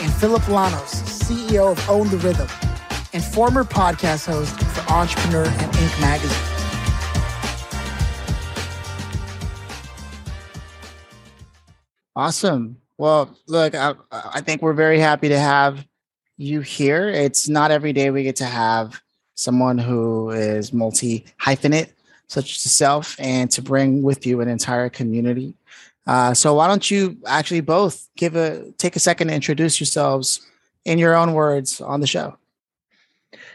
and Phillip Lanos, CEO of Own the Rhythm, and former podcast host for Entrepreneur and Inc. magazine. Awesome. Well, look, I, I think we're very happy to have you here. It's not every day we get to have someone who is multi hyphenate, such as yourself, and to bring with you an entire community uh, so why don't you actually both give a take a second to introduce yourselves in your own words on the show?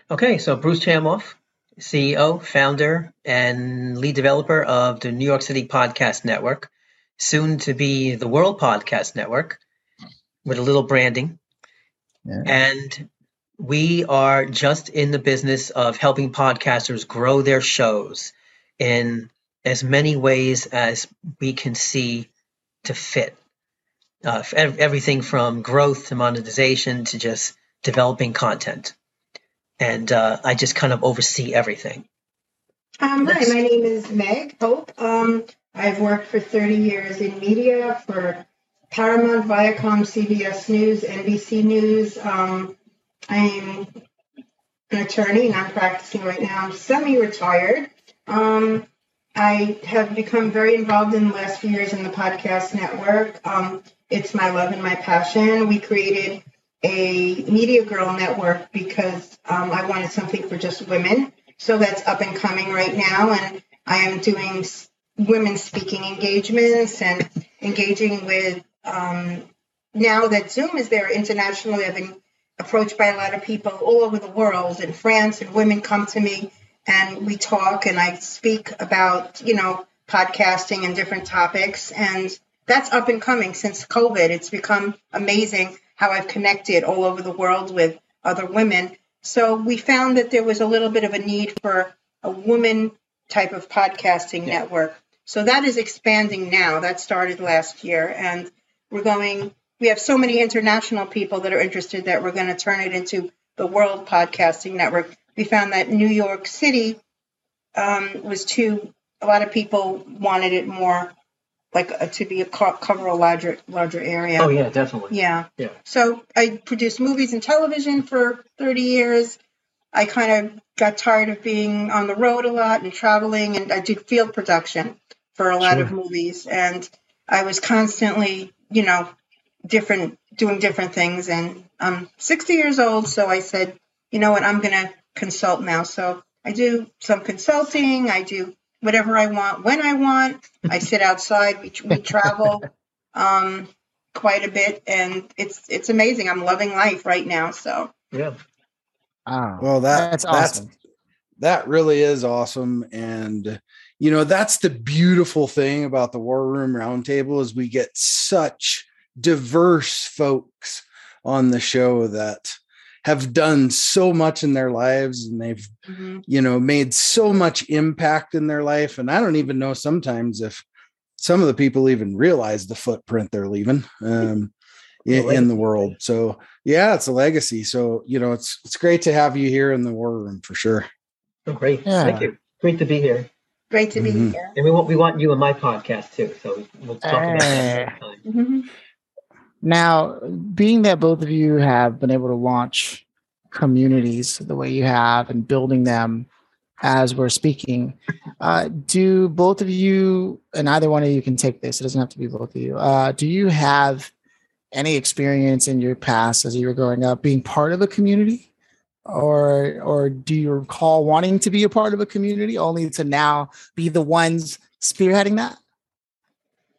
Okay, so Bruce Chamoff, CEO, founder, and lead developer of the New York City Podcast Network, soon to be the World Podcast Network, with a little branding. Yeah. And we are just in the business of helping podcasters grow their shows in as many ways as we can see to fit. Uh, everything from growth to monetization to just developing content. And uh, I just kind of oversee everything. Um, hi, my name is Meg Hope. Um, I've worked for 30 years in media for Paramount, Viacom, CBS News, NBC News. Um, I'm an attorney and I'm practicing right now. I'm semi retired. Um, I have become very involved in the last few years in the podcast network. Um, it's my love and my passion. We created a Media Girl network because um, I wanted something for just women. So that's up and coming right now. And I am doing women speaking engagements and engaging with, um, now that Zoom is there internationally, I've been approached by a lot of people all over the world in France, and women come to me and we talk and I speak about, you know, podcasting and different topics. And that's up and coming since COVID. It's become amazing how I've connected all over the world with other women. So we found that there was a little bit of a need for a woman type of podcasting yeah. network. So that is expanding now. That started last year. And we're going, we have so many international people that are interested that we're going to turn it into the World Podcasting Network we found that New York City um, was too. A lot of people wanted it more like uh, to be a cover a larger larger area. Oh yeah, definitely. Yeah. Yeah. So I produced movies and television for 30 years. I kind of got tired of being on the road a lot and traveling, and I did field production for a lot sure. of movies, and I was constantly, you know, different doing different things. And I'm 60 years old, so I said, you know what, I'm gonna consult now. So I do some consulting. I do whatever I want when I want. I sit outside. We, we travel um, quite a bit, and it's it's amazing. I'm loving life right now. So yeah. Oh, well, that, that's awesome. That's, that really is awesome, and you know that's the beautiful thing about the War Room Roundtable is we get such diverse folks on the show that have done so much in their lives and they've mm-hmm. you know made so much impact in their life. And i don't even know sometimes if some of the people even realize the footprint they're leaving um, in, in, the world. so yeah it's a legacy. So you know it's it's great to have you here in the war room for sure. Oh great. Yeah. thank you. Great to be here. Great to mm-hmm. be here. And we want we want you in my podcast too so we'll talk about that mm-hmm. Now, being that both of you have been able to launch communities the way you have and building them as we're speaking, uh, do both of you, and either one of you can take this, it doesn't have to be both of you, uh, do you have any experience in your past as you were growing up being part of a community? Or, or do you recall wanting to be a part of a community only to now be the ones spearheading that?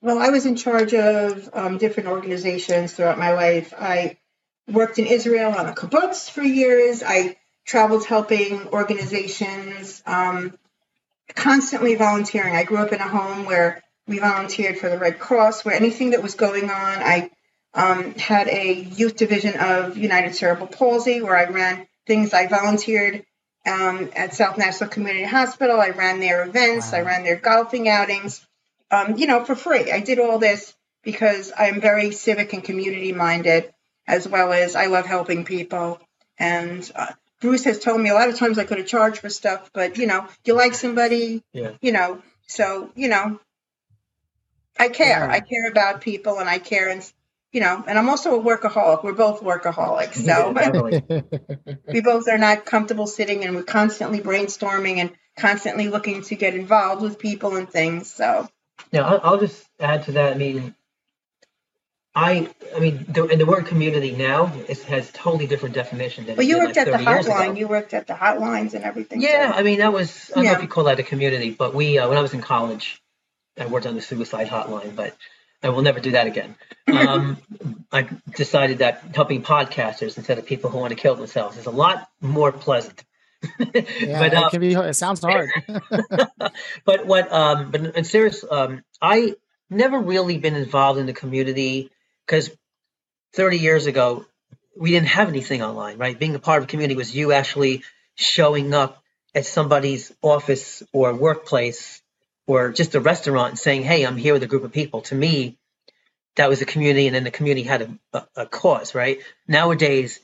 Well, I was in charge of um, different organizations throughout my life. I worked in Israel on a kibbutz for years. I traveled helping organizations, um, constantly volunteering. I grew up in a home where we volunteered for the Red Cross, where anything that was going on, I um, had a youth division of United Cerebral Palsy where I ran things. I volunteered um, at South Nassau Community Hospital. I ran their events. Wow. I ran their golfing outings, um, you know, for free. I did all this because I'm very civic and community minded, as well as I love helping people. And uh, Bruce has told me a lot of times I could have charged for stuff, but you know, you like somebody, yeah. you know, so you know, I care. Yeah. I care about people, and I care, and you know, and I'm also a workaholic. We're both workaholics, so we both are not comfortable sitting, and we're constantly brainstorming and constantly looking to get involved with people and things. So, yeah, I'll, I'll just add to that. I mean, I, I mean, the, and the word community now is, has totally different definition than. Well, you worked like at the hotline. You worked at the hotlines and everything. Yeah, I mean that was. I don't yeah. know if you call that a community, but we uh, when I was in college, I worked on the suicide hotline, but I will never do that again. Um, I decided that helping podcasters instead of people who want to kill themselves is a lot more pleasant. Yeah, but, uh, it can be. It sounds hard. but what? Um, but in serious, um, I never really been involved in the community because 30 years ago we didn't have anything online right being a part of a community was you actually showing up at somebody's office or workplace or just a restaurant and saying hey i'm here with a group of people to me that was a community and then the community had a, a, a cause right nowadays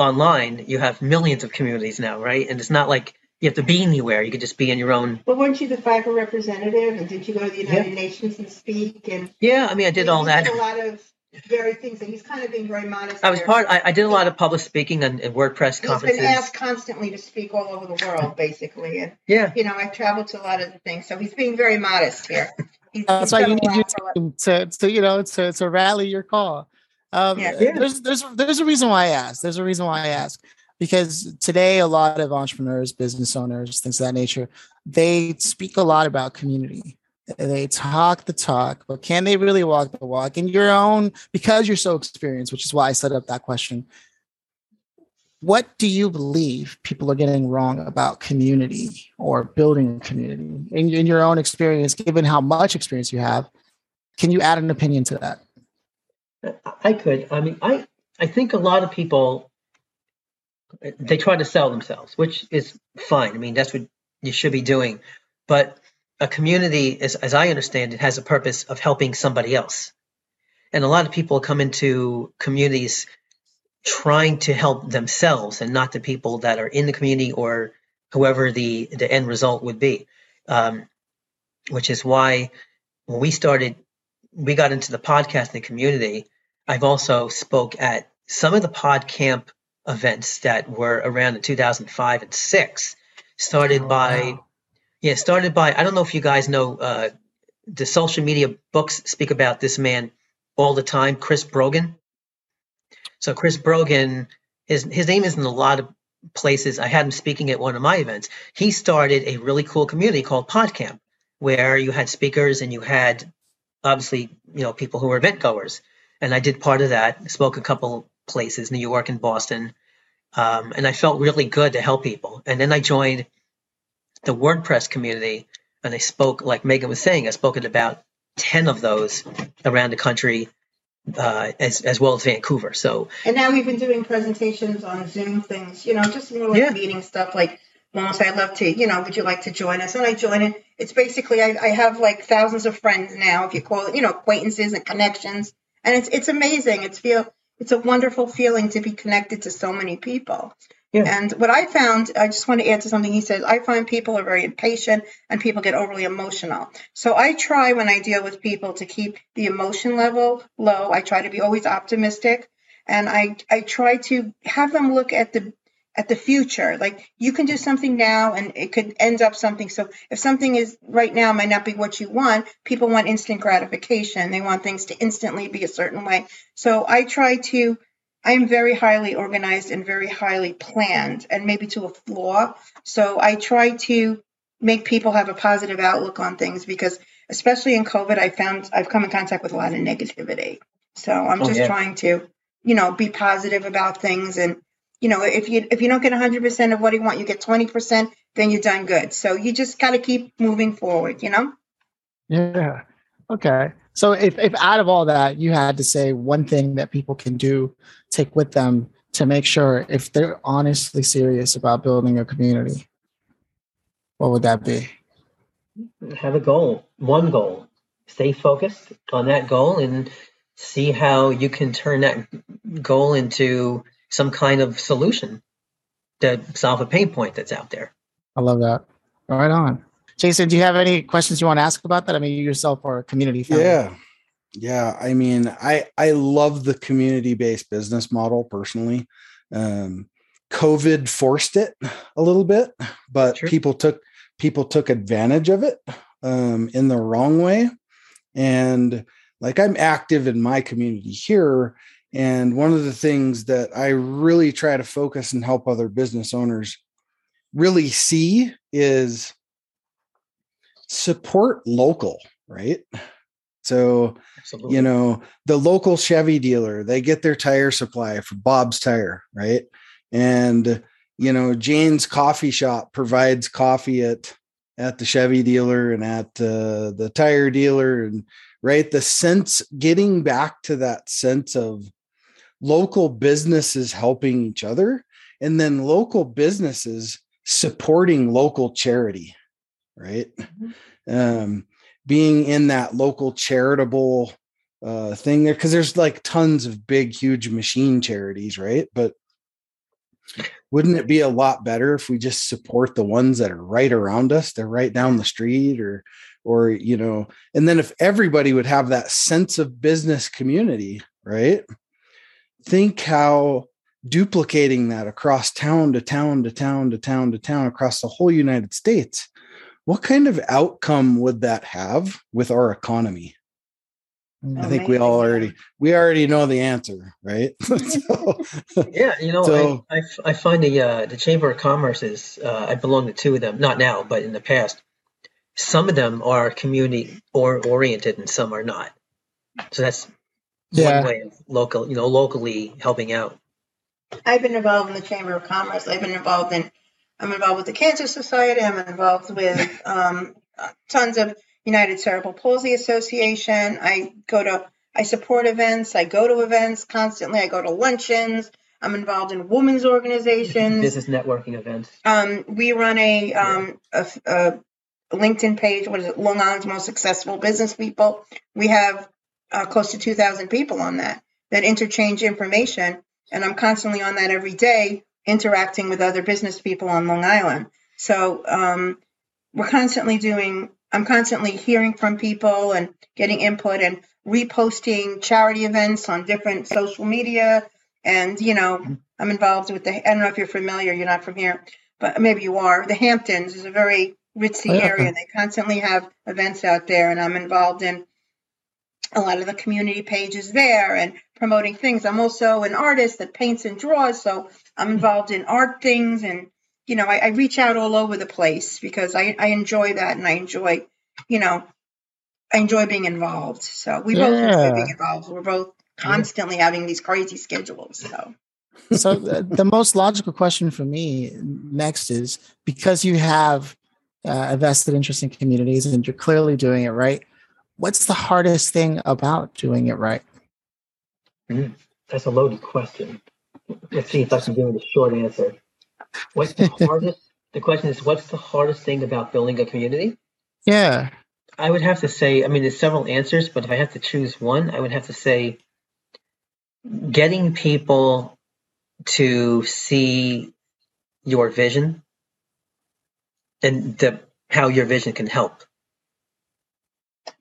online you have millions of communities now right and it's not like you have to be anywhere. You could just be in your own. But weren't you the FIFA representative, and did you go to the United yeah. Nations and speak? And yeah, I mean, I did all that. a lot of very things, and he's kind of being very modest. I was there. part. I, I, did a lot of public speaking and, and WordPress he's conferences. He's been asked constantly to speak all over the world, basically, and yeah, you know, I've traveled to a lot of the things, so he's being very modest here. He's, That's why you need you to, to, to, you know, to, to rally your call. Um, yeah. There's there's there's a reason why I ask. There's a reason why I ask because today a lot of entrepreneurs, business owners, things of that nature, they speak a lot about community they talk the talk, but can they really walk the walk? In your own, because you're so experienced, which is why I set up that question. What do you believe people are getting wrong about community or building a community? In, in your own experience, given how much experience you have, can you add an opinion to that? I could. I mean, I I think a lot of people they try to sell themselves, which is fine. I mean, that's what you should be doing. But a community, as, as I understand it, has a purpose of helping somebody else. And a lot of people come into communities trying to help themselves and not the people that are in the community or whoever the, the end result would be. Um, which is why when we started, we got into the podcasting community. I've also spoke at some of the PodCamp events that were around in 2005 and six, started oh, by wow. Yeah, started by I don't know if you guys know uh, the social media books speak about this man all the time, Chris Brogan. So Chris Brogan, his his name is in a lot of places. I had him speaking at one of my events. He started a really cool community called PodCamp, where you had speakers and you had obviously you know people who were event goers. And I did part of that. Spoke a couple places, New York and Boston, um, and I felt really good to help people. And then I joined the WordPress community, and I spoke, like Megan was saying, I spoke at about 10 of those around the country, uh, as, as well as Vancouver. So, and now we've been doing presentations on Zoom things, you know, just more like yeah. meeting stuff like, Moms, I'd love to, you know, would you like to join us? And I join it. It's basically, I, I have like thousands of friends now, if you call it, you know, acquaintances and connections. And it's, it's amazing. It's feel, it's a wonderful feeling to be connected to so many people. Yeah. And what I found, I just want to add to something he said. I find people are very impatient and people get overly emotional. So I try when I deal with people to keep the emotion level low. I try to be always optimistic and I, I try to have them look at the at the future. Like you can do something now and it could end up something. So if something is right now might not be what you want, people want instant gratification. They want things to instantly be a certain way. So I try to I am very highly organized and very highly planned, and maybe to a flaw. So I try to make people have a positive outlook on things because, especially in COVID, I found I've come in contact with a lot of negativity. So I'm oh, just yeah. trying to, you know, be positive about things. And you know, if you if you don't get 100% of what you want, you get 20%, then you're done good. So you just got to keep moving forward. You know. Yeah. Okay. So if, if out of all that, you had to say one thing that people can do, take with them to make sure if they're honestly serious about building a community, what would that be? Have a goal, one goal. Stay focused on that goal and see how you can turn that goal into some kind of solution to solve a pain point that's out there. I love that. Right on. Jason, do you have any questions you want to ask about that? I mean, you yourself are a community founder. Yeah. Yeah. I mean, I, I love the community based business model personally. Um, COVID forced it a little bit, but sure. people took, people took advantage of it um, in the wrong way. And like I'm active in my community here. And one of the things that I really try to focus and help other business owners really see is support local, right? So, Absolutely. you know, the local Chevy dealer, they get their tire supply from Bob's Tire, right? And, you know, Jane's coffee shop provides coffee at at the Chevy dealer and at uh, the tire dealer and right the sense getting back to that sense of local businesses helping each other and then local businesses supporting local charity right? Mm-hmm. um, being in that local charitable uh, thing there because there's like tons of big huge machine charities right? But wouldn't it be a lot better if we just support the ones that are right around us? They're right down the street or or you know and then if everybody would have that sense of business community right think how duplicating that across town to town to town to town to town across the whole united states what kind of outcome would that have with our economy I think we all already we already know the answer, right? so, yeah, you know, so, I, I, I find the uh, the Chamber of Commerce is uh, I belong to two of them, not now, but in the past. Some of them are community or oriented, and some are not. So that's yeah. one way of local, you know, locally helping out. I've been involved in the Chamber of Commerce. I've been involved in I'm involved with the Cancer Society. I'm involved with um, tons of United Cerebral Palsy Association. I go to, I support events. I go to events constantly. I go to luncheons. I'm involved in women's organizations, business networking events. Um, we run a, um, a, a, LinkedIn page. What is it? Long Island's most successful business people. We have uh, close to 2,000 people on that that interchange information, and I'm constantly on that every day, interacting with other business people on Long Island. So um, we're constantly doing I'm constantly hearing from people and getting input and reposting charity events on different social media. And, you know, mm-hmm. I'm involved with the, I don't know if you're familiar, you're not from here, but maybe you are. The Hamptons is a very ritzy oh, yeah. area. They constantly have events out there, and I'm involved in a lot of the community pages there and promoting things. I'm also an artist that paints and draws, so I'm mm-hmm. involved in art things and you know, I, I reach out all over the place because I, I enjoy that and I enjoy, you know, I enjoy being involved. So we yeah. both enjoy being involved. We're both constantly having these crazy schedules. So. so the, the, most logical question for me next is because you have uh, a vested interest in communities and you're clearly doing it right. What's the hardest thing about doing it right? Mm, that's a loaded question. Let's see if I can give it a short answer. What's the hardest? The question is, what's the hardest thing about building a community? Yeah. I would have to say, I mean, there's several answers, but if I have to choose one, I would have to say getting people to see your vision and the, how your vision can help.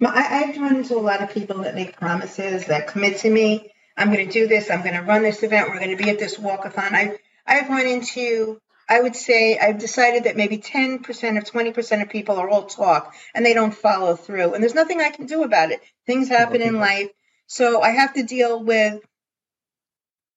I, have run into a lot of people that make promises that commit to me. I'm going to do this. I'm going to run this event. We're going to be at this walkathon. I've I've run into, I would say, I've decided that maybe 10% or 20% of people are all talk and they don't follow through. And there's nothing I can do about it. Things happen in life. So I have to deal with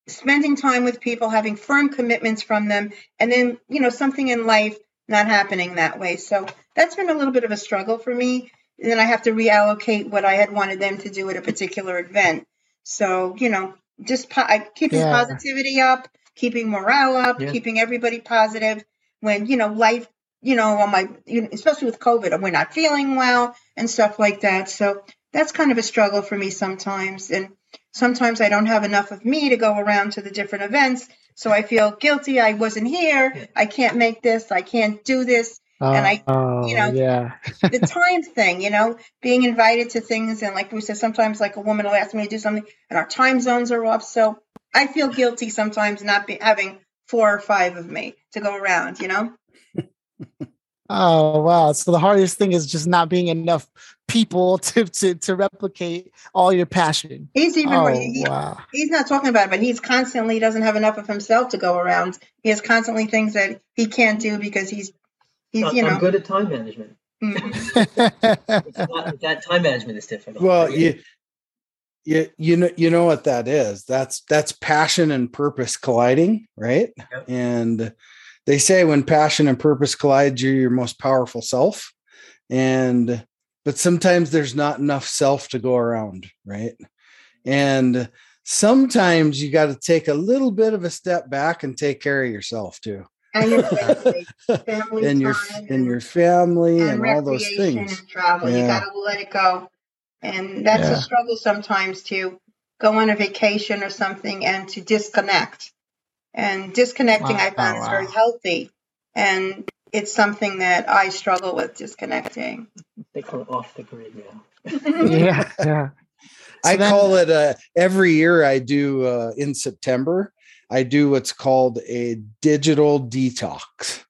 spending time with people, having firm commitments from them, and then, you know, something in life not happening that way. So that's been a little bit of a struggle for me. And then I have to reallocate what I had wanted them to do at a particular event. So, you know, just po- keeping yeah. positivity up, keeping morale up, yeah. keeping everybody positive when, you know, life, you know, on my, especially with COVID, we're not feeling well and stuff like that. So that's kind of a struggle for me sometimes. And sometimes I don't have enough of me to go around to the different events. So I feel guilty. I wasn't here. I can't make this. I can't do this. Uh, and I, oh, you know, yeah. the time thing, you know, being invited to things. And like we said, sometimes like a woman will ask me to do something and our time zones are off. So I feel guilty sometimes not be, having four or five of me to go around, you know? Oh wow! So the hardest thing is just not being enough people to to, to replicate all your passion. He's even oh, he, wow. he's not talking about it, but he's constantly doesn't have enough of himself to go around. He has constantly things that he can't do because he's he's you know I'm good at time management. Mm-hmm. not, that time management is difficult. Well, you, you you know you know what that is. That's that's passion and purpose colliding, right? Yep. And they say when passion and purpose collide, you're your most powerful self. And but sometimes there's not enough self to go around, right? And sometimes you got to take a little bit of a step back and take care of yourself too. And your family, family and your and, your family and, and all those things. And travel. Yeah. You got to let it go, and that's yeah. a struggle sometimes to go on a vacation or something and to disconnect. And disconnecting, wow. I found, wow. is very healthy. And it's something that I struggle with disconnecting. They call it off the grid now. yeah, yeah. So I then, call it uh, every year I do uh, in September. I do what's called a digital detox.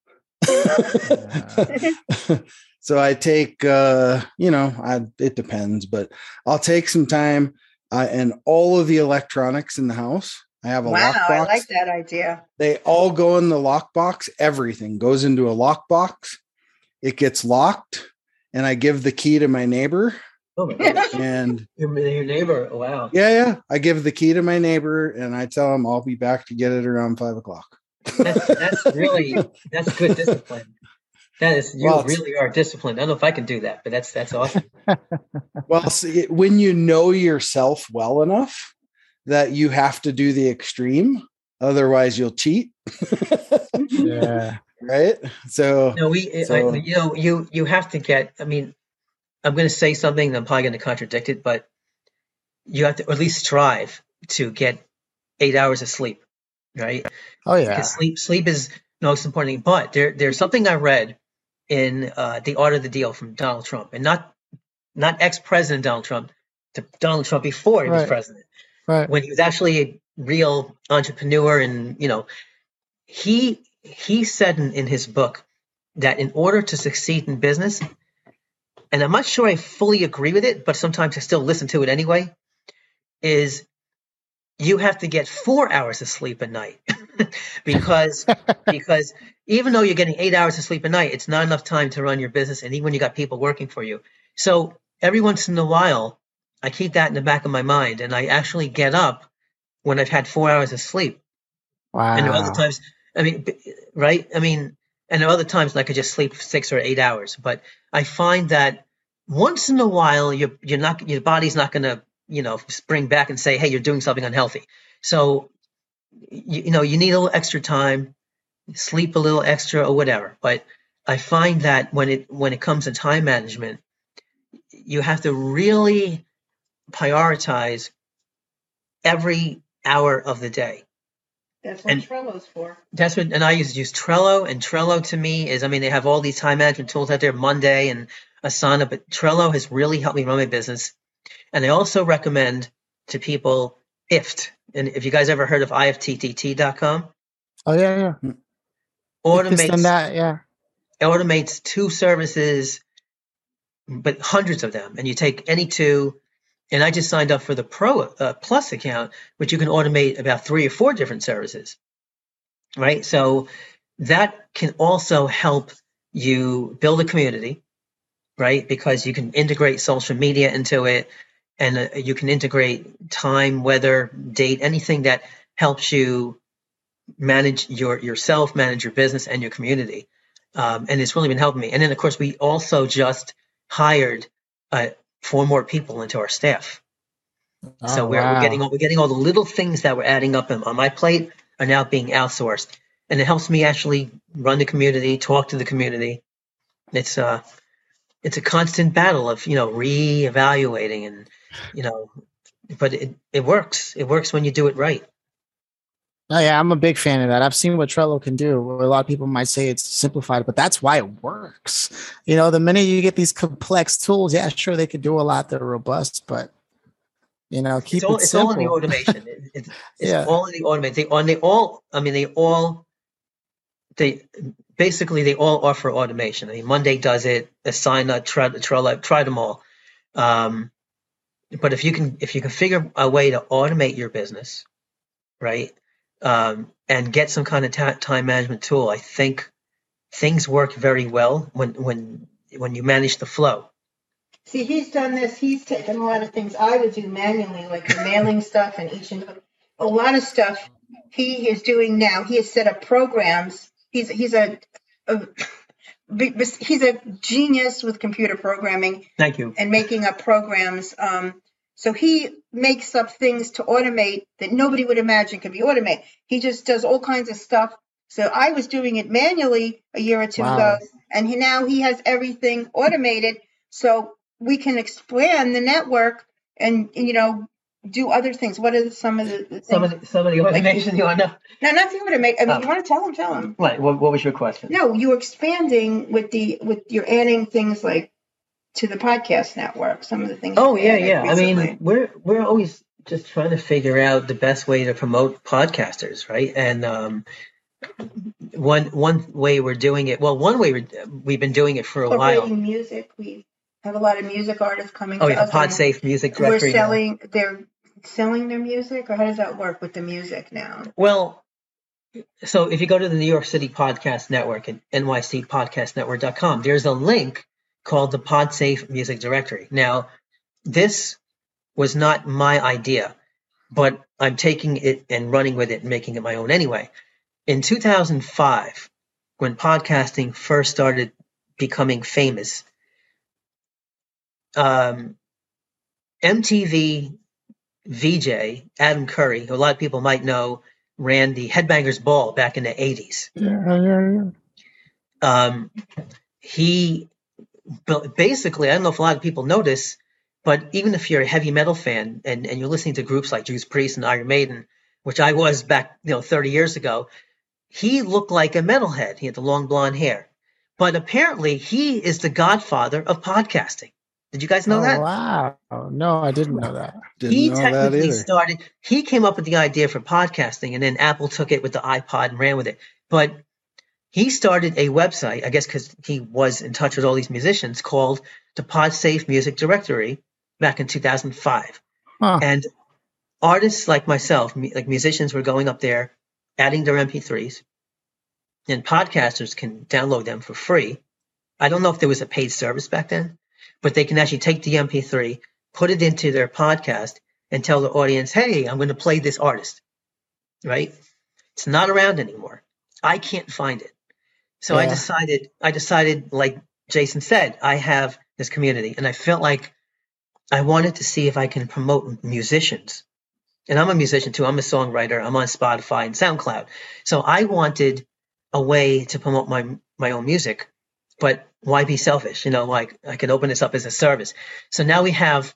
so I take, uh, you know, I, it depends, but I'll take some time uh, and all of the electronics in the house I have a wow, lockbox. I like that idea. They all go in the lockbox. Everything goes into a lockbox. It gets locked, and I give the key to my neighbor. Oh my gosh. And your, your neighbor, wow. Yeah, yeah. I give the key to my neighbor and I tell him I'll be back to get it around five o'clock. That's, that's really that's good discipline. That is you well, really are disciplined. I don't know if I can do that, but that's that's awesome. well, see, when you know yourself well enough, that you have to do the extreme otherwise you'll cheat yeah right so no we so, I, you know you you have to get i mean i'm going to say something and i'm probably going to contradict it but you have to at least strive to get eight hours of sleep right oh yeah because sleep sleep is most important but there there's something i read in uh, the art of the deal from donald trump and not not ex-president donald trump to donald trump before he right. was president right. when he was actually a real entrepreneur and you know he he said in, in his book that in order to succeed in business and i'm not sure i fully agree with it but sometimes i still listen to it anyway is you have to get four hours of sleep a night because because even though you're getting eight hours of sleep a night it's not enough time to run your business and even when you got people working for you so every once in a while I keep that in the back of my mind, and I actually get up when I've had four hours of sleep. Wow. And other times, I mean, right? I mean, and other times I could just sleep six or eight hours. But I find that once in a while, you're you're not your body's not going to you know spring back and say, hey, you're doing something unhealthy. So you, you know you need a little extra time, sleep a little extra or whatever. But I find that when it when it comes to time management, you have to really prioritize every hour of the day. That's what and Trello's for. That's what, and I use use Trello. And Trello to me is, I mean, they have all these time management tools out there, Monday and Asana, but Trello has really helped me run my business. And I also recommend to people IFT. And if you guys ever heard of ifttt.com, oh yeah, yeah, hmm. automates that, yeah, automates two services, but hundreds of them, and you take any two and I just signed up for the Pro uh, Plus account, which you can automate about three or four different services. Right. So that can also help you build a community, right? Because you can integrate social media into it and uh, you can integrate time, weather, date, anything that helps you manage your yourself, manage your business and your community. Um, and it's really been helping me. And then, of course, we also just hired a, four more people into our staff. Oh, so we're, wow. we're, getting all, we're getting all the little things that were adding up on my plate are now being outsourced, and it helps me actually run the community, talk to the community. It's uh, it's a constant battle of you know re-evaluating and you know, but it it works. It works when you do it right. Oh yeah, I'm a big fan of that. I've seen what Trello can do. A lot of people might say it's simplified, but that's why it works. You know, the minute you get these complex tools, yeah, sure they could do a lot. They're robust, but you know, keep it's all, it it's all in the automation. It, it's, it's yeah. all in the automation. They on they all. I mean, they all. They basically they all offer automation. I mean, Monday does it. Asana, Trello, try them all. Um, but if you can if you can figure a way to automate your business, right, um, and get some kind of ta- time management tool, I think things work very well when when when you manage the flow. See, he's done this. He's taken a lot of things I would do manually, like the mailing stuff and each and a lot of stuff he is doing now. He has set up programs. He's he's a, a he's a genius with computer programming. Thank you. And making up programs. Um, so he makes up things to automate that nobody would imagine could be automated. He just does all kinds of stuff. So I was doing it manually a year or two wow. ago, and he now he has everything automated. So we can expand the network and you know do other things. What are some of the, the some of the, some of the automation like, you want to know? No, not the automate. I mean, oh. you want to tell them, tell them. What, what what was your question? No, you're expanding with the with you're adding things like to the podcast network. Some of the things. Oh yeah, yeah. Recently. I mean, we're we're always just trying to figure out the best way to promote podcasters, right? And um, one one way we're doing it. Well, one way we we've been doing it for a while. Music, we have a lot of music artists coming. Oh, to yeah, PodSafe Music Directory. We're selling. Now. They're selling their music, or how does that work with the music now? Well, so if you go to the New York City Podcast Network at nycpodcastnetwork.com, there's a link called the PodSafe Music Directory. Now, this was not my idea, but I'm taking it and running with it and making it my own anyway. In 2005, when podcasting first started becoming famous, um, MTV VJ Adam Curry, who a lot of people might know, ran the Headbangers Ball back in the 80s. Yeah, yeah, yeah. Um, he basically, I don't know if a lot of people notice, but even if you're a heavy metal fan and, and you're listening to groups like Judas Priest and Iron Maiden, which I was back, you know, 30 years ago, he looked like a metalhead. He had the long blonde hair. But apparently, he is the godfather of podcasting. Did you guys know oh, that? Wow. No, I didn't know that. Didn't he know technically that started, he came up with the idea for podcasting and then Apple took it with the iPod and ran with it. But he started a website, I guess because he was in touch with all these musicians, called the PodSafe Music Directory back in 2005. Huh. And artists like myself, like musicians, were going up there, adding their MP3s, and podcasters can download them for free. I don't know if there was a paid service back then, but they can actually take the MP3, put it into their podcast, and tell the audience, hey, I'm going to play this artist. Right? It's not around anymore. I can't find it. So yeah. I decided, I decided, like Jason said, I have this community and I felt like I wanted to see if I can promote musicians. And I'm a musician too. I'm a songwriter. I'm on Spotify and SoundCloud. So I wanted a way to promote my, my own music, but why be selfish? You know, like I could open this up as a service. So now we have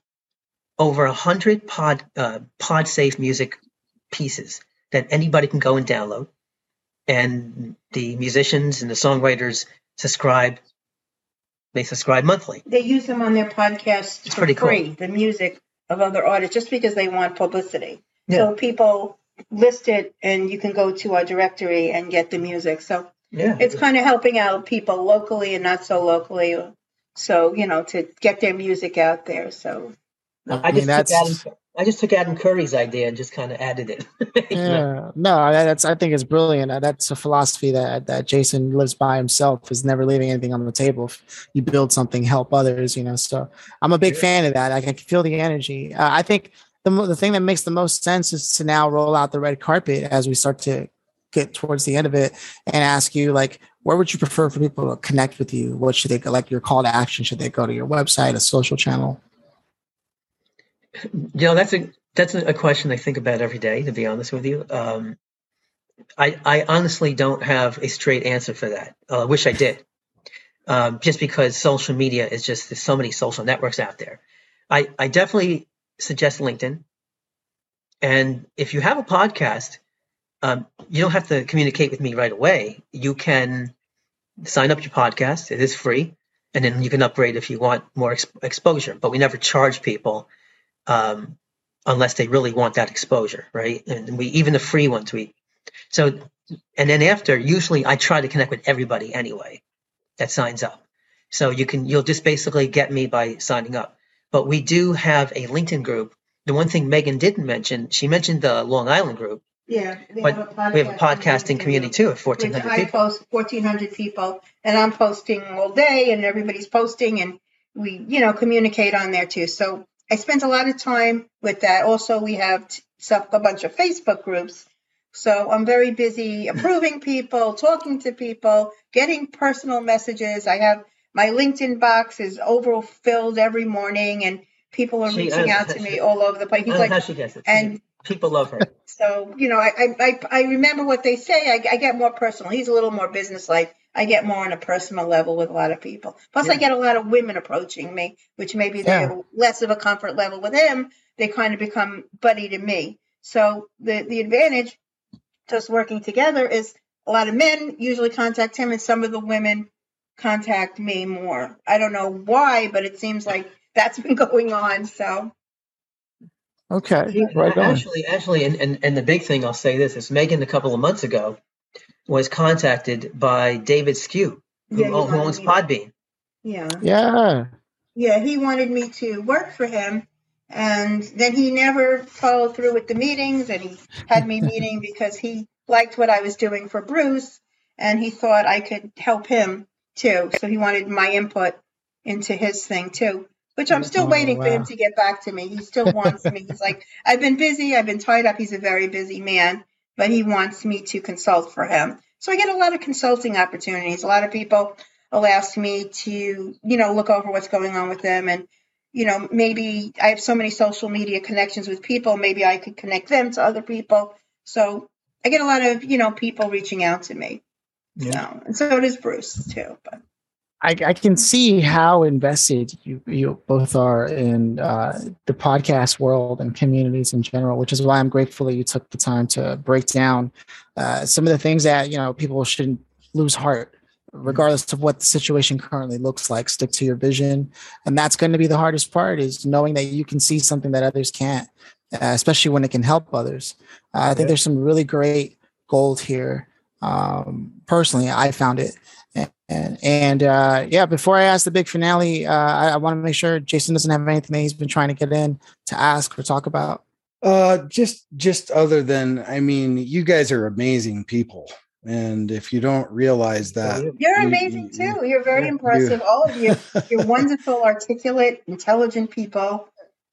over a hundred pod uh, pod safe music pieces that anybody can go and download, and the musicians and the songwriters subscribe. They subscribe monthly. They use them on their podcasts it's for free. Cool. The music of other artists, just because they want publicity. Yeah. So people list it, and you can go to our directory and get the music. So yeah. It's kind of helping out people locally and not so locally. So, you know, to get their music out there. So I, just took Adam, I just took Adam Curry's idea and just kind of added it. yeah. No, that's I think it's brilliant. That's a philosophy that that Jason lives by himself is never leaving anything on the table. If you build something, help others, you know. So I'm a big yeah. fan of that. I can feel the energy. Uh, I think the, the thing that makes the most sense is to now roll out the red carpet as we start to get towards the end of it and ask you like where would you prefer for people to connect with you what should they like your call to action should they go to your website a social channel you know that's a that's a question i think about every day to be honest with you um, I, I honestly don't have a straight answer for that uh, i wish i did um, just because social media is just there's so many social networks out there. I, I definitely suggest LinkedIn. And if you have a podcast, um, you don't have to communicate with me right away. You can sign up your podcast. It is free, and then you can upgrade if you want more ex- exposure. But we never charge people um, unless they really want that exposure, right? And we even the free ones we. So, and then after, usually I try to connect with everybody anyway that signs up. So you can you'll just basically get me by signing up. But we do have a LinkedIn group. The one thing Megan didn't mention, she mentioned the Long Island group. Yeah, but have we have a podcasting community too of 1,400 I people. post 1,400 people, and I'm posting all day, and everybody's posting, and we, you know, communicate on there too. So I spent a lot of time with that. Also, we have some, a bunch of Facebook groups. So I'm very busy approving people, talking to people, getting personal messages. I have my LinkedIn box is overfilled every morning, and people are she, reaching out to me all over the place. He's oh, like, gets it. And people love her. So you know, I I, I remember what they say. I, I get more personal. He's a little more businesslike. I get more on a personal level with a lot of people. Plus, yeah. I get a lot of women approaching me, which maybe they yeah. have less of a comfort level with him. They kind of become buddy to me. So the the advantage to us working together is a lot of men usually contact him, and some of the women contact me more. I don't know why, but it seems like that's been going on. So Okay, right on. Actually, actually, and, and, and the big thing I'll say this is Megan a couple of months ago was contacted by David Skew, who, yeah, who owns Podbean. Yeah. Yeah. Yeah, he wanted me to work for him. And then he never followed through with the meetings, and he had me meeting because he liked what I was doing for Bruce, and he thought I could help him too. So he wanted my input into his thing too which I'm still oh, waiting wow. for him to get back to me. He still wants me. He's like, I've been busy, I've been tied up. He's a very busy man, but he wants me to consult for him. So I get a lot of consulting opportunities. A lot of people will ask me to, you know, look over what's going on with them and you know, maybe I have so many social media connections with people, maybe I could connect them to other people. So I get a lot of, you know, people reaching out to me. Yeah. Know, and so does Bruce too. But I, I, can see how invested you, you both are in uh, the podcast world and communities in general, which is why I'm grateful that you took the time to break down uh, some of the things that you know people shouldn't lose heart, regardless of what the situation currently looks like. Stick to your vision, and that's going to be the hardest part: is knowing that you can see something that others can't, uh, especially when it can help others. Uh, I think there's some really great gold here. Um, personally, I found it and, and uh, yeah, before I ask the big finale, uh, I, I want to make sure Jason doesn't have anything that he's been trying to get in to ask or talk about. Uh, just just other than, I mean, you guys are amazing people, and if you don't realize that, you're you, amazing you, too. You're very impressive, you. all of you. You're wonderful, articulate, intelligent people.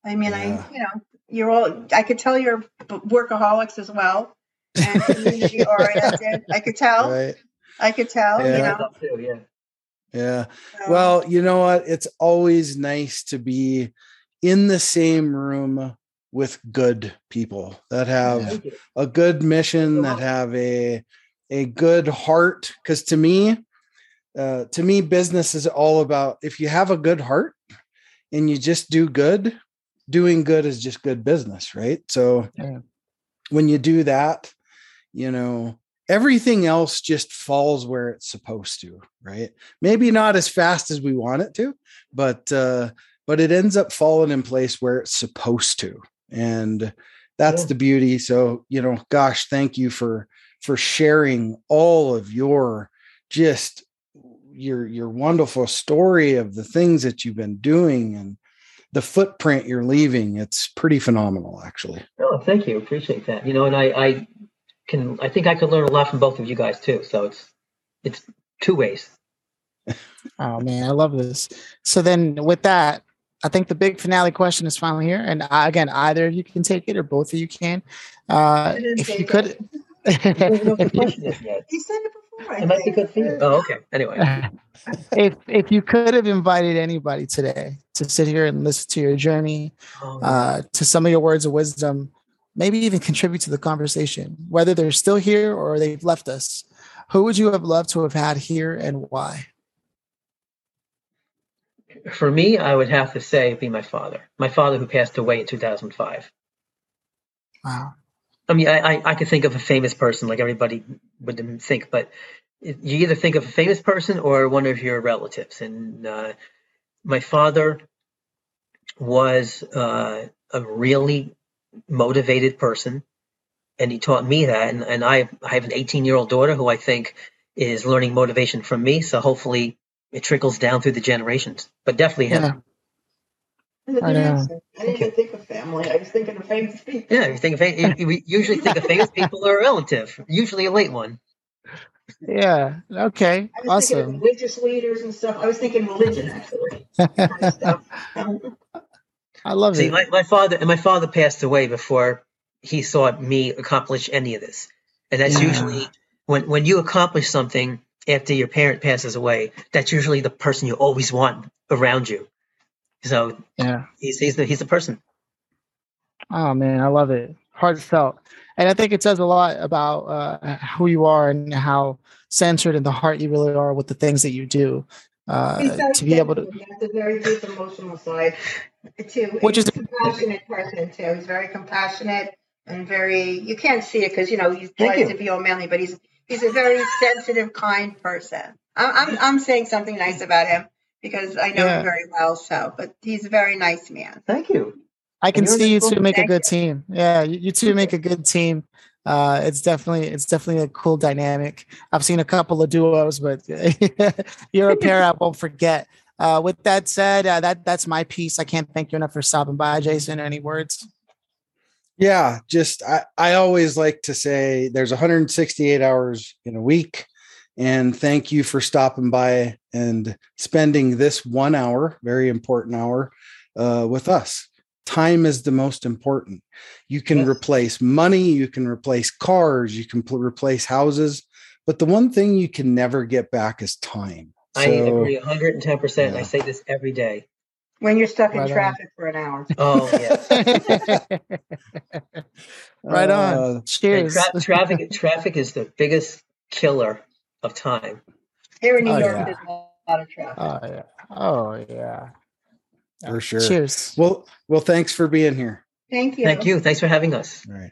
I mean, yeah. I you know, you're all. I could tell you're workaholics as well, and community oriented. I could tell. Right. I could tell, yeah. you know. Too, yeah. Yeah. Well, you know what? It's always nice to be in the same room with good people that have a good mission, that have a a good heart. Because to me, uh, to me, business is all about if you have a good heart and you just do good, doing good is just good business, right? So yeah. when you do that, you know, everything else just falls where it's supposed to right? Maybe not as fast as we want it to but uh but it ends up falling in place where it's supposed to and that's yeah. the beauty. So you know gosh thank you for for sharing all of your just your your wonderful story of the things that you've been doing and the footprint you're leaving. It's pretty phenomenal actually. Oh thank you. Appreciate that. You know and i i can I think I could learn a lot from both of you guys too. So it's it's two ways. oh man, I love this. So then with that, I think the big finale question is finally here. And I, again, either of you can take it or both of you can. Uh, if you could. he said it before. It might be good for you. Oh, okay. Anyway. if if you could have invited anybody today to sit here and listen to your journey, oh, uh, to some of your words of wisdom, maybe even contribute to the conversation, whether they're still here or they've left us. Who would you have loved to have had here and why? For me, I would have to say be my father. My father who passed away in 2005. Wow. I mean, I, I, I could think of a famous person like everybody would think, but you either think of a famous person or one of your relatives. And uh, my father was uh, a really motivated person, and he taught me that. And, and I, I have an 18 year old daughter who I think is learning motivation from me. So hopefully it trickles down through the generations, but definitely him. Yeah. I, know. I didn't even think of family. I was thinking of famous people. Yeah, you think of we usually think of famous people or a relative, usually a late one. Yeah. Okay. I was awesome. Thinking of religious leaders and stuff. I was thinking religion actually. I love See, it. My, my father and my father passed away before he saw me accomplish any of this, and that's yeah. usually when when you accomplish something after your parent passes away. That's usually the person you always want around you. So yeah, he's he's the he's the person. Oh man, I love it. Heartfelt, and I think it says a lot about uh, who you are and how centered in the heart you really are with the things that you do. Uh, to be able to, that's a very deep emotional side too. Which is a compassionate person too. He's very compassionate and very. You can't see it because you know he's tries to be all manly, but he's he's a very sensitive, kind person. I'm I'm, I'm saying something nice about him because I know yeah. him very well. So, but he's a very nice man. Thank you. I can see you two make a good team. Yeah, you, you two make a good team. Uh, it's definitely it's definitely a cool dynamic. I've seen a couple of duos, but you're a pair I won't forget. Uh, with that said, uh, that that's my piece. I can't thank you enough for stopping by, Jason. Any words? Yeah, just I, I always like to say there's 168 hours in a week. And thank you for stopping by and spending this one hour, very important hour, uh, with us. Time is the most important. You can yes. replace money, you can replace cars, you can pl- replace houses, but the one thing you can never get back is time. I agree 110%. Yeah. I say this every day. When you're stuck right in traffic on. for an hour. Oh, yes. right on. Uh, Cheers. Tra- traffic, traffic is the biggest killer of time. Here in New oh, York, yeah. there's a lot of traffic. Oh yeah. Oh yeah. For sure. Cheers. Well, well, thanks for being here. Thank you. Thank you. Thanks for having us. All right.